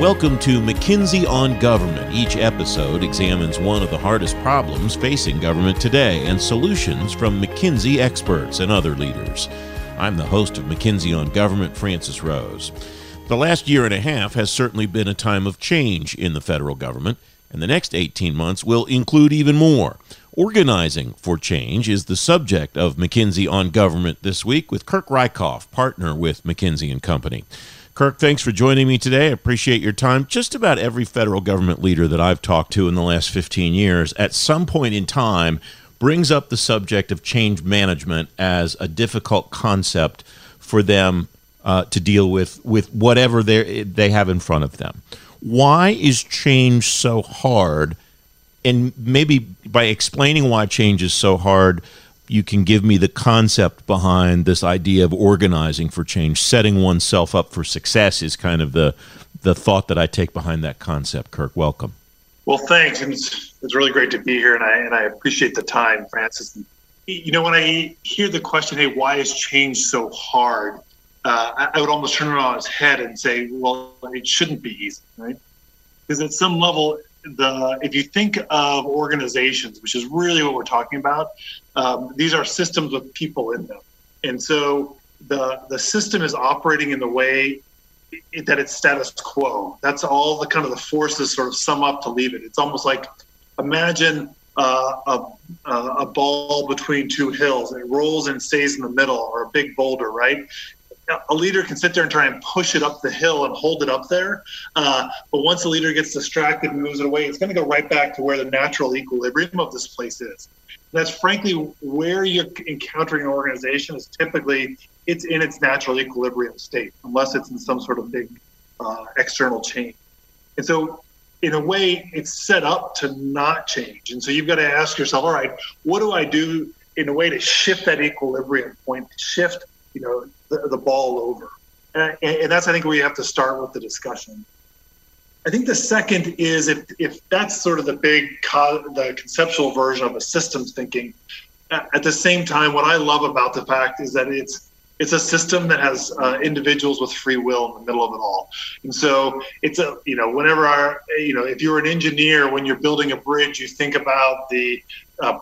Welcome to McKinsey on Government. Each episode examines one of the hardest problems facing government today and solutions from McKinsey experts and other leaders. I'm the host of McKinsey on Government, Francis Rose. The last year and a half has certainly been a time of change in the federal government, and the next 18 months will include even more. Organizing for change is the subject of McKinsey on Government this week with Kirk Rieckhoff, partner with McKinsey and Company. Kirk, thanks for joining me today. I appreciate your time. Just about every federal government leader that I've talked to in the last 15 years, at some point in time, brings up the subject of change management as a difficult concept for them uh, to deal with with whatever they they have in front of them. Why is change so hard? And maybe by explaining why change is so hard, you can give me the concept behind this idea of organizing for change, setting oneself up for success is kind of the the thought that I take behind that concept. Kirk, welcome. Well, thanks. And it's, it's really great to be here, and I and I appreciate the time, Francis. You know, when I hear the question, "Hey, why is change so hard?" Uh, I, I would almost turn it on its head and say, "Well, it shouldn't be easy, right?" Because at some level, the if you think of organizations, which is really what we're talking about, um, these are systems with people in them, and so the the system is operating in the way that it's status quo. That's all the kind of the forces sort of sum up to leave it. It's almost like imagine uh, a, a ball between two hills. It rolls and stays in the middle, or a big boulder, right? A leader can sit there and try and push it up the hill and hold it up there. Uh, but once a leader gets distracted and moves it away, it's going to go right back to where the natural equilibrium of this place is. And that's frankly where you're encountering an organization is typically it's in its natural equilibrium state, unless it's in some sort of big uh, external change. And so, in a way, it's set up to not change. And so, you've got to ask yourself, all right, what do I do in a way to shift that equilibrium point, shift, you know, the, the ball over? And, and that's, I think, where you have to start with the discussion. I think the second is if, if that's sort of the big co- the conceptual version of a systems thinking. At the same time, what I love about the fact is that it's it's a system that has uh, individuals with free will in the middle of it all. And so it's a, you know, whenever our, you know, if you're an engineer, when you're building a bridge, you think about the uh,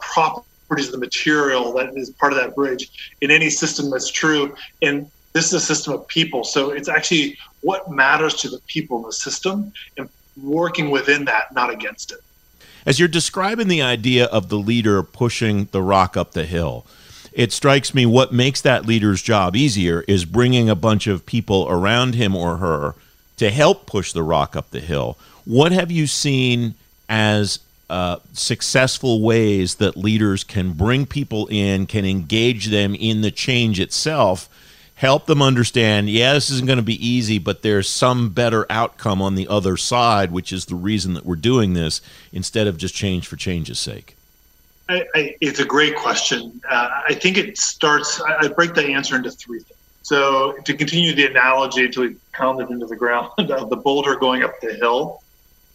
properties of the material that is part of that bridge. In any system, that's true. And this is a system of people. So it's actually what matters to the people in the system and working within that, not against it. As you're describing the idea of the leader pushing the rock up the hill, it strikes me what makes that leader's job easier is bringing a bunch of people around him or her to help push the rock up the hill. What have you seen as uh, successful ways that leaders can bring people in, can engage them in the change itself, help them understand, yeah, this isn't going to be easy, but there's some better outcome on the other side, which is the reason that we're doing this instead of just change for change's sake? I, I, it's a great question. Uh, I think it starts. I, I, break the answer into three things. So to continue the analogy we pound it into the ground of the boulder going up the hill,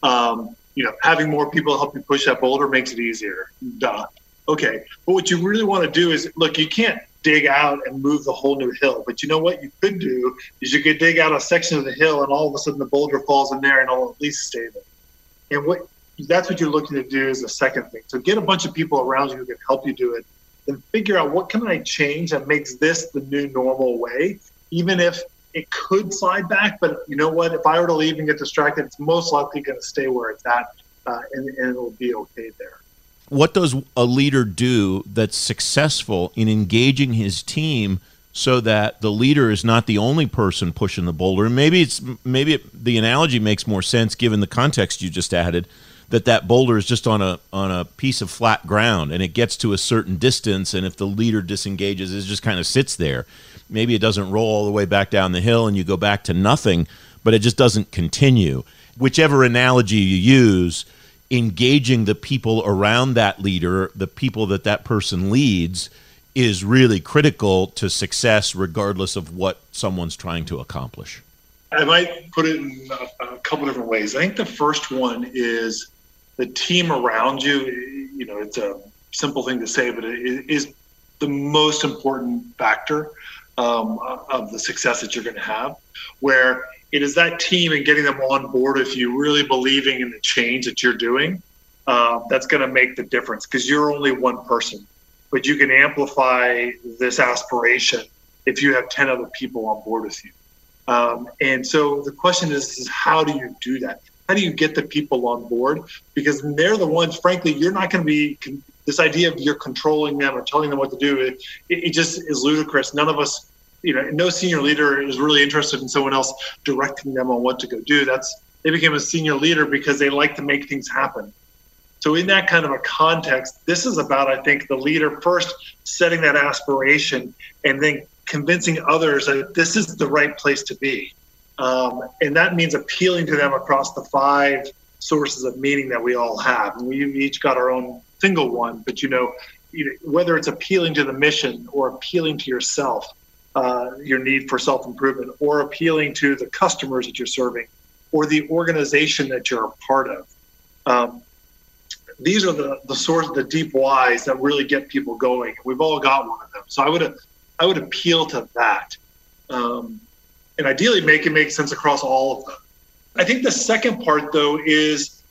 um, you know, having more people help you push that boulder makes it easier. Duh. Okay, but what you really want to do is look. You can't dig out and move the whole new hill, but you know what you could do is you could dig out a section of the hill, and all of a sudden the boulder falls in there, and it'll at least stay there. And what that's what you're looking to do is the second thing. So get a bunch of people around you who can help you do it. and figure out what can I change that makes this the new normal way, even if it could slide back. But you know what? If I were to leave and get distracted, it's most likely going to stay where it's at, uh, and, and it'll be okay there. What does a leader do that's successful in engaging his team? so that the leader is not the only person pushing the boulder. And maybe it's maybe it, the analogy makes more sense given the context you just added that that boulder is just on a on a piece of flat ground and it gets to a certain distance and if the leader disengages it just kind of sits there maybe it doesn't roll all the way back down the hill and you go back to nothing but it just doesn't continue whichever analogy you use engaging the people around that leader the people that that person leads is really critical to success regardless of what someone's trying to accomplish I might put it in a, couple different ways. I think the first one is the team around you, you know, it's a simple thing to say, but it is the most important factor. Um, of the success that you're going to have. Where it is that team and getting them on board if you, really believing in the change that you're doing, uh, that's going to make the difference because you're only one person, but you can amplify this aspiration if you have 10 other people on board with you. Um, and so the question is, is how do you do that? How do you get the people on board? Because they're the ones, frankly, you're not going to be, this idea of you're controlling them or telling them what to do, it, it just is ludicrous. None of us, you know, no senior leader is really interested in someone else directing them on what to go do. That's, they became a senior leader because they like to make things happen. So, in that kind of a context, this is about, I think, the leader first setting that aspiration and then convincing others that this is the right place to be. Um, and that means appealing to them across the five sources of meaning that we all have. And we each got our own single one, but you know, you know whether it's appealing to the mission or appealing to yourself, uh, your need for self improvement, or appealing to the customers that you're serving, or the organization that you're a part of. Um, these are the the source, the deep whys that really get people going. We've all got one of them. So I would I would appeal to that, um, and ideally make it make sense across all of them. I think the second part though is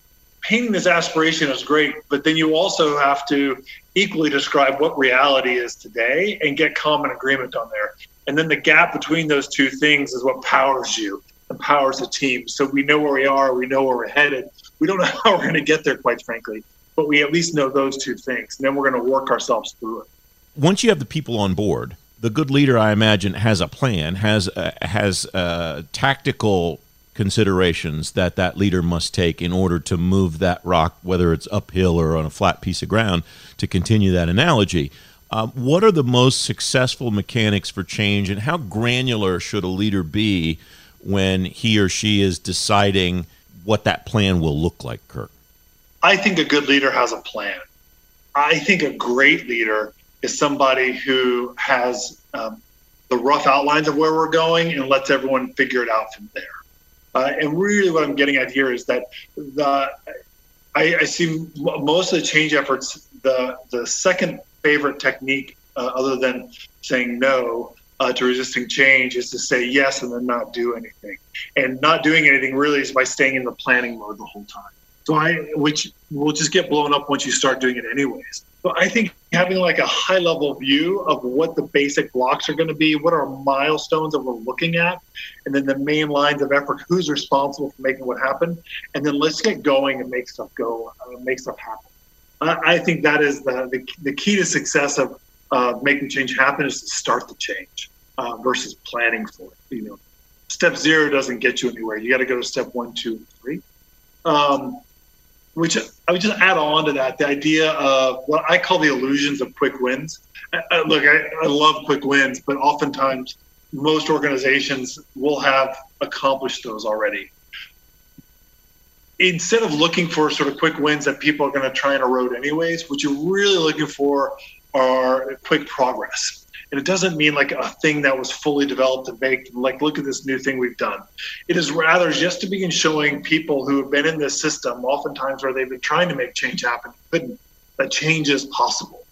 painting this aspiration is great, but then you also have to equally describe what reality is today and get common agreement on there. And then the gap between those two things is what powers you and powers the team. So we know where we are, we know where we're headed. We don't know how we're going to get there, quite frankly, but we at least know those two things. And then we're going to work ourselves through it. Once you have the people on board, the good leader, I imagine, has a plan, has uh, has uh, tactical considerations that that leader must take in order to move that rock, whether it's uphill or on a flat piece of ground. To continue that analogy, uh, what are the most successful mechanics for change, and how granular should a leader be when he or she is deciding what that plan will look like? Kirk, I think a good leader has a plan. I think a great leader is somebody who has um, the rough outlines of where we're going and lets everyone figure it out from there. Uh, and really, what I'm getting at here is that the I, I see most of the change efforts. The the second favorite technique, uh, other than saying no uh, to resisting change, is to say yes and then not do anything. And not doing anything really is by staying in the planning mode the whole time. So I, which will just get blown up once you start doing it anyways. So I think having like a high level view of what the basic blocks are going to be, what are milestones that we're looking at, and then the main lines of effort, who's responsible for making what happen, and then let's get going and make stuff go, uh, make stuff happen. I, I, think that is the, the, the key to success of uh, making change happen is to start the change uh, versus planning for it. You know, step zero doesn't get you anywhere. You got to go to step one, two, and three. Um, which I would just add on to that the idea of what I call the illusions of quick wins. I, look, I, I love quick wins, but oftentimes most organizations will have accomplished those already. Instead of looking for sort of quick wins that people are going to try and erode anyways, what you're really looking for are quick progress. And it doesn't mean like a thing that was fully developed and baked, like, look at this new thing we've done. It is rather just to begin showing people who have been in this system, oftentimes where they've been trying to make change happen, couldn't, that change is possible.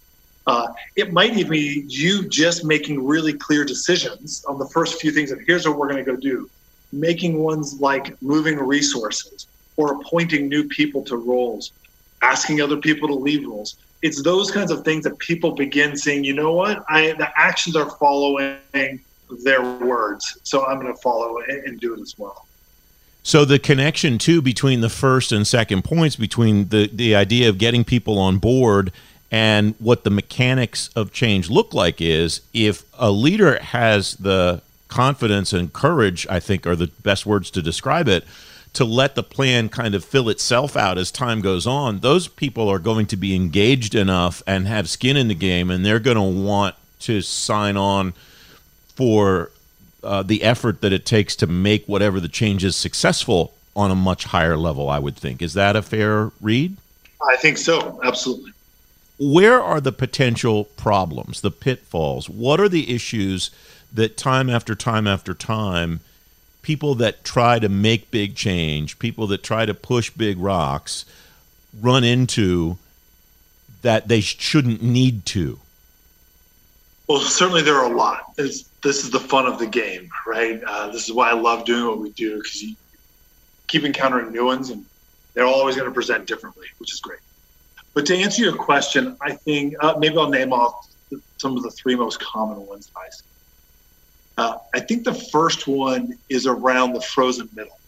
Uh, it might even be you just making really clear decisions on the first few things of here's what we're going to go do. Making ones like moving resources or appointing new people to roles, asking other people to leave roles it's those kinds of things that people begin saying, you know what, I the actions are following their words, so I'm going to follow it and do it as well. So the connection too between the first and second points, between the the idea of getting people on board and what the mechanics of change look like is if a leader has the confidence and courage, I think are the best words to describe it, to let the plan kind of fill itself out as time goes on, those people are going to be engaged enough and have skin in the game, and they're going to want to sign on for uh, the effort that it takes to make whatever the change is successful on a much higher level, I would think. Is that a fair read? I think so, absolutely. Where are the potential problems, the pitfalls? What are the issues that time after time after time people that try to make big change, people that try to push big rocks, run into that they shouldn't need to? Well, certainly there are a lot. It's, this is the fun of the game, right? Uh, this is why I love doing what we do because you keep encountering new ones, and they're always going to present differently, which is great. But to answer your question, I think uh, maybe I'll name off some of the three most common ones I see. Uh, I think the first one is around the frozen middle,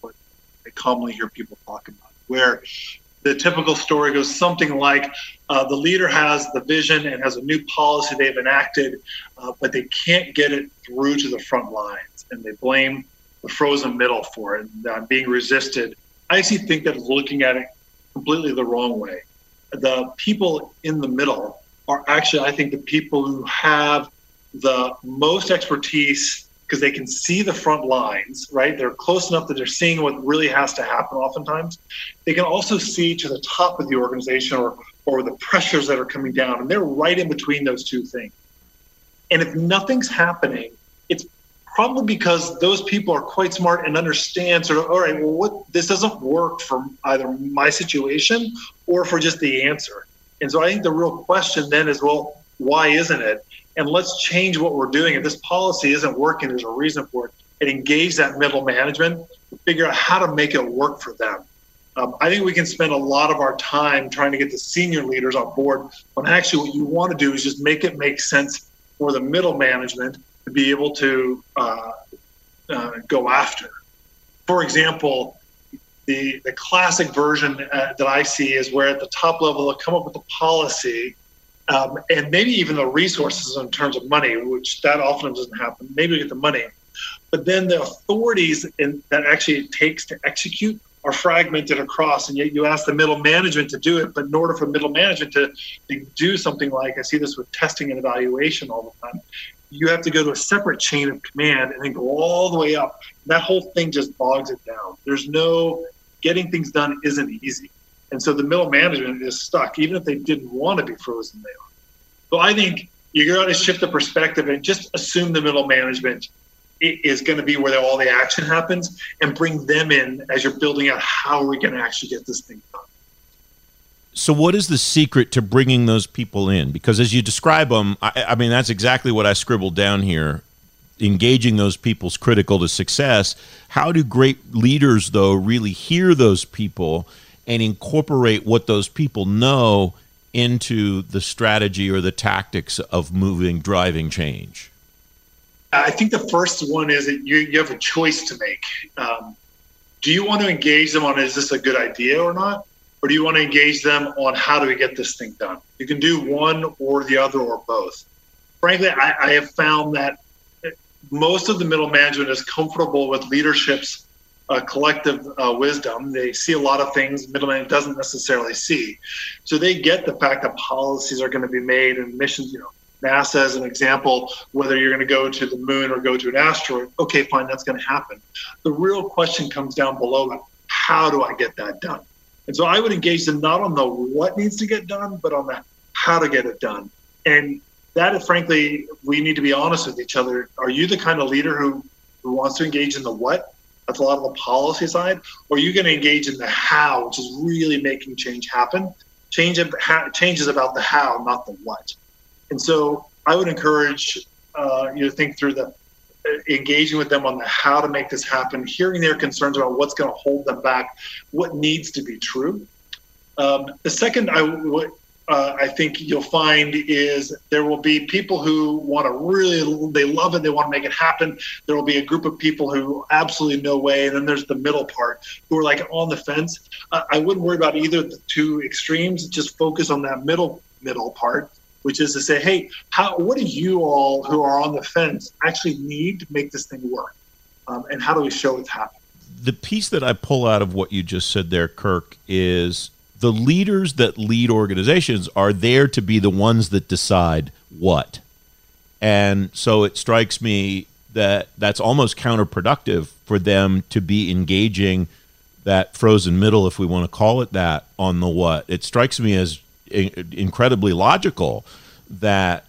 what I commonly hear people talk about, where the typical story goes something like uh, the leader has the vision and has a new policy they've enacted, uh, but they can't get it through to the front lines, and they blame the frozen middle for it uh, being resisted. I actually think that looking at it completely the wrong way. The people in the middle are actually, I think, the people who have the most expertise because they can see the front lines, right? They're close enough that they're seeing what really has to happen oftentimes. They can also see to the top of the organization or, or the pressures that are coming down, and they're right in between those two things. And if nothing's happening, it's probably because those people are quite smart and understand sort of, all right, well, what this doesn't work for either my situation or for just the answer. And so I think the real question then is, well, why isn't it? And let's change what we're doing. If this policy isn't working, there's a reason for it. And engage that middle management figure out how to make it work for them. Um, I think we can spend a lot of our time trying to get the senior leaders on board when actually what you want to do is just make it make sense for the middle management to be able to uh, uh, go after. For example, the, the classic version uh, that I see is where at the top level they'll come up with a policy um, and maybe even the resources in terms of money, which that often doesn't happen. Maybe we get the money, but then the authorities in, that actually it takes to execute are fragmented across, and yet you ask the middle management to do it. But in order for middle management to, to do something like I see this with testing and evaluation all the time, you have to go to a separate chain of command and then go all the way up. That whole thing just bogs it down. There's no getting things done isn't easy. And so the middle management is stuck, even if they didn't want to be frozen, they are. So I think you got to shift the perspective and just assume the middle management is going to be where all the action happens and bring them in as you're building out how are we going to actually get this thing done. So, what is the secret to bringing those people in? Because as you describe them, I, I mean, that's exactly what I scribbled down here. Engaging those people is critical to success. How do great leaders, though, really hear those people and incorporate what those people know into the strategy or the tactics of moving, driving change? I think the first one is that you, you have a choice to make. Um, do you want to engage them on is this a good idea or not? Or do you want to engage them on how do we get this thing done? You can do one or the other or both. Frankly, I, I have found that most of the middle management is comfortable with leadership's uh, collective uh, wisdom. They see a lot of things middleman doesn't necessarily see. So they get the fact that policies are going to be made and missions, you know, NASA as an example, whether you're going to go to the moon or go to an asteroid, okay, fine, that's going to happen. The real question comes down below that how do I get that done? And so I would engage them not on the what needs to get done, but on the how to get it done. And that is frankly, we need to be honest with each other. Are you the kind of leader who, who wants to engage in the what that's a lot of the policy side, or you can engage in the how, which is really making change happen. Change, change is about the how, not the what. And so I would encourage uh, you to think through the uh, engaging with them on the how to make this happen, hearing their concerns about what's going to hold them back, what needs to be true. Um, the second I would uh, I think you'll find is there will be people who want to really, they love it, they want to make it happen. There will be a group of people who absolutely no way. And then there's the middle part who are like on the fence. Uh, I wouldn't worry about either of the two extremes, just focus on that middle, middle part, which is to say, hey, how, what do you all who are on the fence actually need to make this thing work? Um, and how do we show it's happening? The piece that I pull out of what you just said there, Kirk, is the leaders that lead organizations are there to be the ones that decide what. And so it strikes me that that's almost counterproductive for them to be engaging that frozen middle, if we want to call it that, on the what. It strikes me as incredibly logical that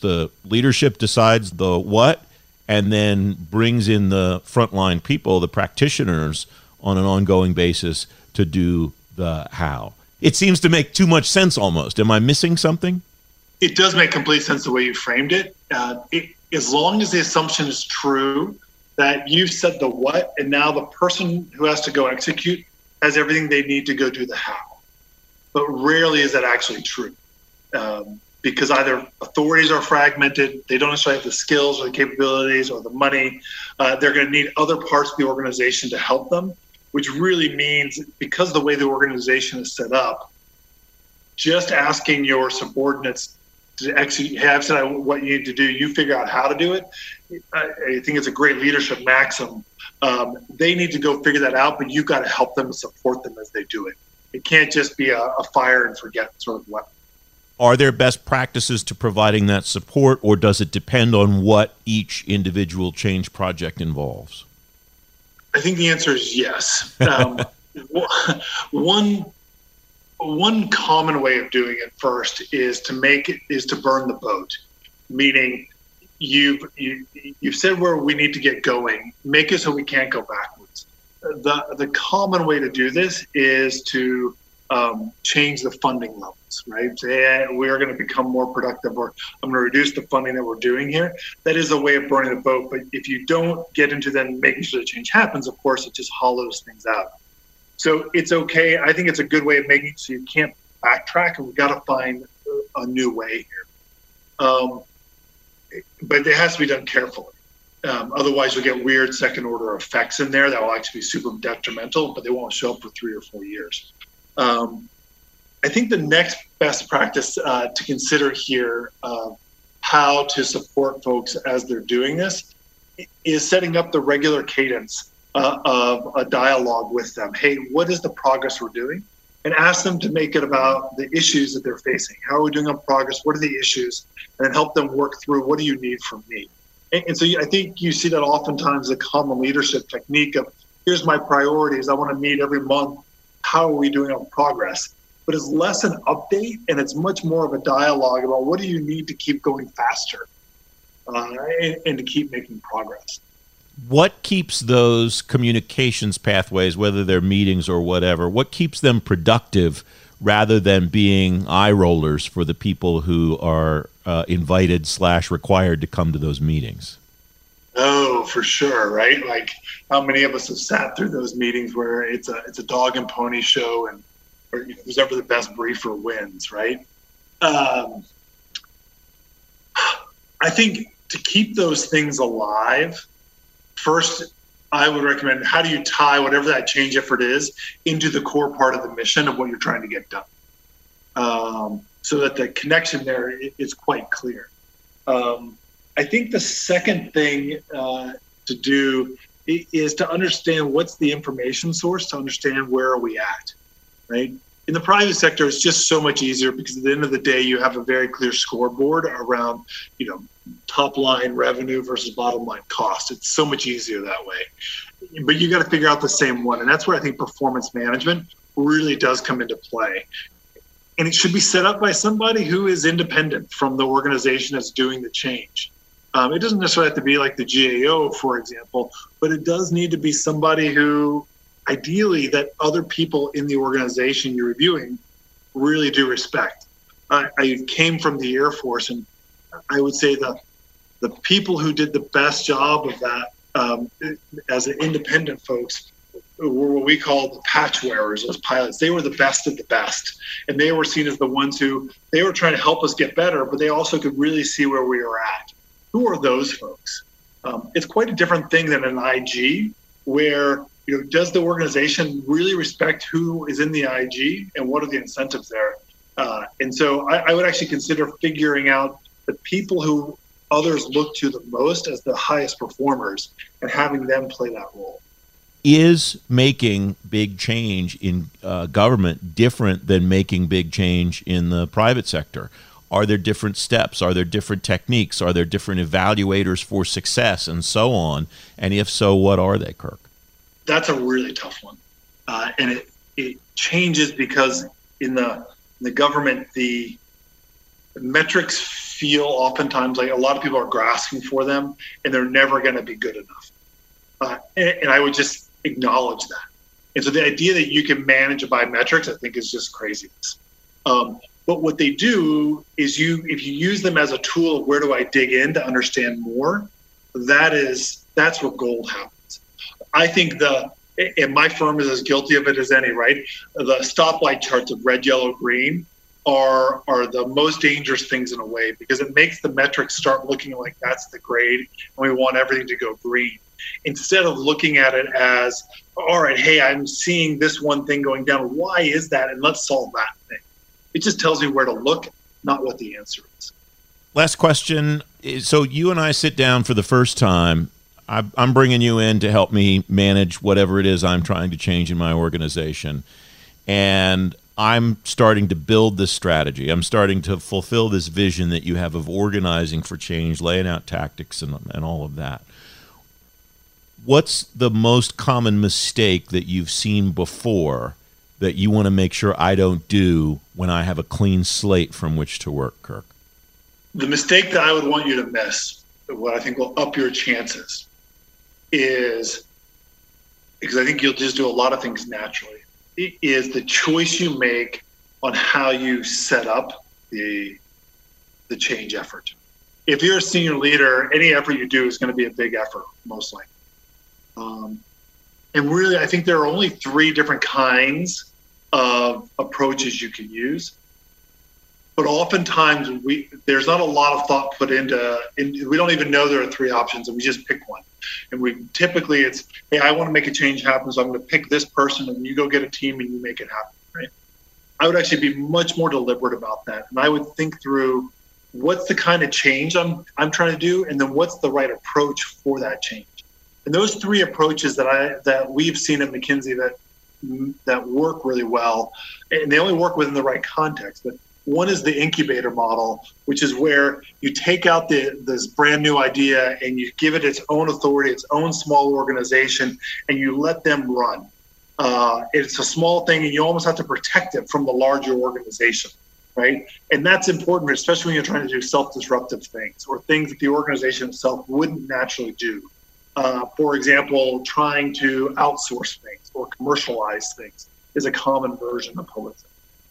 the leadership decides the what and then brings in the frontline people, the practitioners, on an ongoing basis to do the how. It seems to make too much sense almost. Am I missing something? it does make complete sense the way you framed it. Uh, it. As long as the assumption is true that you've said the what, and now the person who has to go execute has everything they need to go do the how. But rarely is that actually true. Um, because either authorities are fragmented, they don't necessarily have the skills or the capabilities or the money. Uh, they're going to need other parts of the organization to help them, which really means because the way the organization is set up, just asking your subordinates to execute, have said what you need to do, you figure out how to do it. I, I think it's a great leadership maxim. Um, they need to go figure that out, but you've got to help them and support them as they do it. It can't just be a, a fire and forget sort of weapon. Are there best practices to providing that support, or does it depend on what each individual change project involves? I think the answer is yes. Um, one one common way of doing it first is to make it is to burn the boat, meaning you've you, you've said where we need to get going. Make it so we can't go backwards. The the common way to do this is to um, change the funding levels, right? Say, hey, we are going to become more productive, or I'm going to reduce the funding that we're doing here. That is a way of burning the boat. But if you don't get into then making sure the change happens, of course, it just hollows things out. So it's okay. I think it's a good way of making it so you can't backtrack, and we've got to find a new way here. Um, but it has to be done carefully. Um, otherwise, you'll get weird second order effects in there that will actually be super detrimental, but they won't show up for three or four years. Um, I think the next best practice uh, to consider here, uh, how to support folks as they're doing this, is setting up the regular cadence uh, of a dialogue with them. Hey, what is the progress we're doing? And ask them to make it about the issues that they're facing. How are we doing on progress? What are the issues? And then help them work through what do you need from me? And, and so I think you see that oftentimes a common leadership technique of here's my priorities. I want to meet every month. How are we doing on progress? But it's less an update and it's much more of a dialogue about what do you need to keep going faster uh, and, and to keep making progress what keeps those communications pathways, whether they're meetings or whatever, what keeps them productive rather than being eye rollers for the people who are uh, invited slash required to come to those meetings? Oh, for sure, right? Like how many of us have sat through those meetings where it's a it's a dog and pony show, and or, you know, who's ever the best briefer wins, right? Um, I think to keep those things alive, first I would recommend how do you tie whatever that change effort is into the core part of the mission of what you're trying to get done, um, so that the connection there is quite clear. Um, I think the second thing uh, to do is to understand what's the information source to understand where are we at, right? In the private sector, it's just so much easier because at the end of the day, you have a very clear scoreboard around, you know, top line revenue versus bottom line cost. It's so much easier that way. But you got to figure out the same one. And that's where I think performance management really does come into play. And it should be set up by somebody who is independent from the organization that's doing the change. Um, it doesn't necessarily have to be like the GAO, for example, but it does need to be somebody who, ideally, that other people in the organization you're reviewing really do respect. I, I came from the Air Force, and I would say the the people who did the best job of that um, as an independent folks were what we call the patch wearers as pilots. They were the best of the best, and they were seen as the ones who they were trying to help us get better, but they also could really see where we were at. Who are those folks? Um, it's quite a different thing than an IG, where you know does the organization really respect who is in the IG and what are the incentives there? Uh, and so I, I would actually consider figuring out the people who others look to the most as the highest performers and having them play that role. Is making big change in uh, government different than making big change in the private sector? Are there different steps? Are there different techniques? Are there different evaluators for success and so on? And if so, what are they, Kirk? That's a really tough one. Uh, and it, it changes because in the, the government, the metrics feel oftentimes like a lot of people are grasping for them and they're never going to be good enough. Uh, and, and, I would just acknowledge that. And so the idea that you can manage by metrics, I think, is just craziness. Um, But what they do is you if you use them as a tool of where do I dig in to understand more, that is that's where gold happens. I think the and my firm is as guilty of it as any, right? The stoplight charts of red, yellow, green are are the most dangerous things in a way because it makes the metrics start looking like that's the grade and we want everything to go green instead of looking at it as all right hey i'm seeing this one thing going down why is that and let's solve that thing it just tells me where to look not what the answer is last question so you and i sit down for the first time i'm bringing you in to help me manage whatever it is i'm trying to change in my organization and I'm starting to build this strategy. I'm starting to fulfill this vision that you have of organizing for change, laying out tactics, and, and all of that. What's the most common mistake that you've seen before that you want to make sure I don't do when I have a clean slate from which to work, Kirk? The mistake that I would want you to miss, what I think will up your chances, is because I think you'll just do a lot of things naturally is the choice you make on how you set up the the change effort. If you're a senior leader, any effort you do is going to be a big effort, most likely. Um, and really, I think there are only three different kinds of approaches you can use. But oftentimes we there's not a lot of thought put into in, we don't even know there are three options and we just pick one. And we typically it's hey i want to make a change happen so i'm going to pick this person and you go get a team and you make it happen right? I would actually be much more deliberate about that and i would think through what's the kind of change i'm i'm trying to do and then what's the right approach for that change. And those three approaches that i that we've seen at mckinsey that that work really well and they only work within the right context but one is the incubator model, which is where you take out the, this brand new idea and you give it its own authority, its own small organization, and you let them run. Uh, it's a small thing, and you almost have to protect it from the larger organization, right? And that's important, especially when you're trying to do self-disruptive things or things that the organization itself wouldn't naturally do. Uh, for example, trying to outsource things or commercialize things is a common version of holism.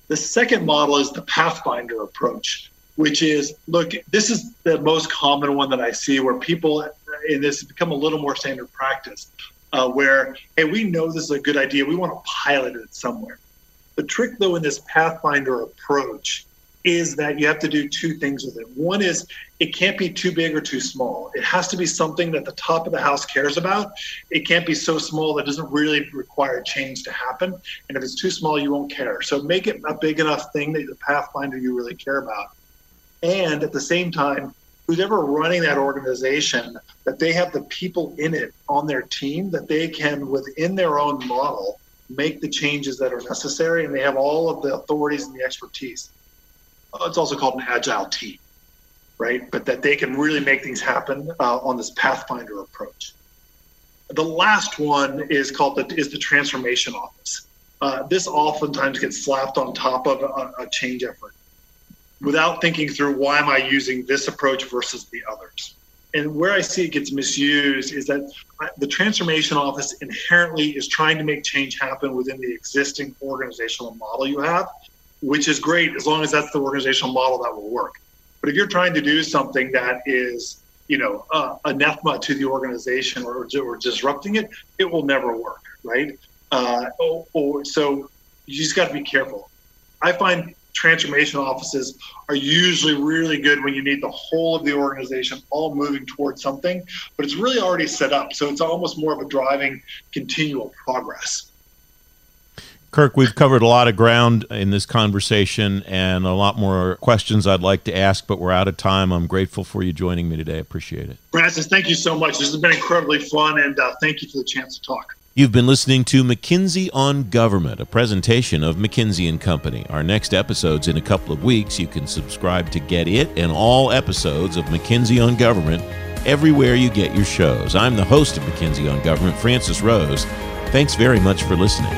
The second model is the Pathfinder approach, which is look, this is the most common one that I see where people, in this has become a little more standard practice, uh, where, hey, we know this is a good idea. We want to pilot it somewhere. The trick, though, in this Pathfinder approach is that you have to do two things with it. One is it can't be too big or too small. It has to be something that the top of the house cares about. It can't be so small that it doesn't really require change to happen. And if it's too small, you won't care. So make it a big enough thing that the Pathfinder you really care about. And at the same time, who's ever running that organization, that they have the people in it on their team that they can, within their own model, make the changes that are necessary. And they have all of the authorities and the expertise. It's also called an agile team right? But that they can really make things happen uh, on this Pathfinder approach. The last one is called the is the transformation office. Uh, this oftentimes gets slapped on top of a, a change effort without thinking through why am I using this approach versus the others. And where I see it gets misused is that the transformation office inherently is trying to make change happen within the existing organizational model you have, which is great as long as that's the organizational model that will work. But if you're trying to do something that is, you know, uh, anathema to the organization or, or disrupting it, it will never work, right? Uh, or, or, so you just got to be careful. I find transformation offices are usually really good when you need the whole of the organization all moving towards something, but it's really already set up. So it's almost more of a driving continual progress. Kirk, we've covered a lot of ground in this conversation and a lot more questions I'd like to ask, but we're out of time. I'm grateful for you joining me today. I appreciate it. Francis, thank you so much. This has been incredibly fun, and uh, thank you for the chance to talk. You've been listening to McKinsey on Government, a presentation of McKinsey and Company. Our next episode's in a couple of weeks. You can subscribe to get it and all episodes of McKinsey on Government everywhere you get your shows. I'm the host of McKinsey on Government, Francis Rose. Thanks very much for listening.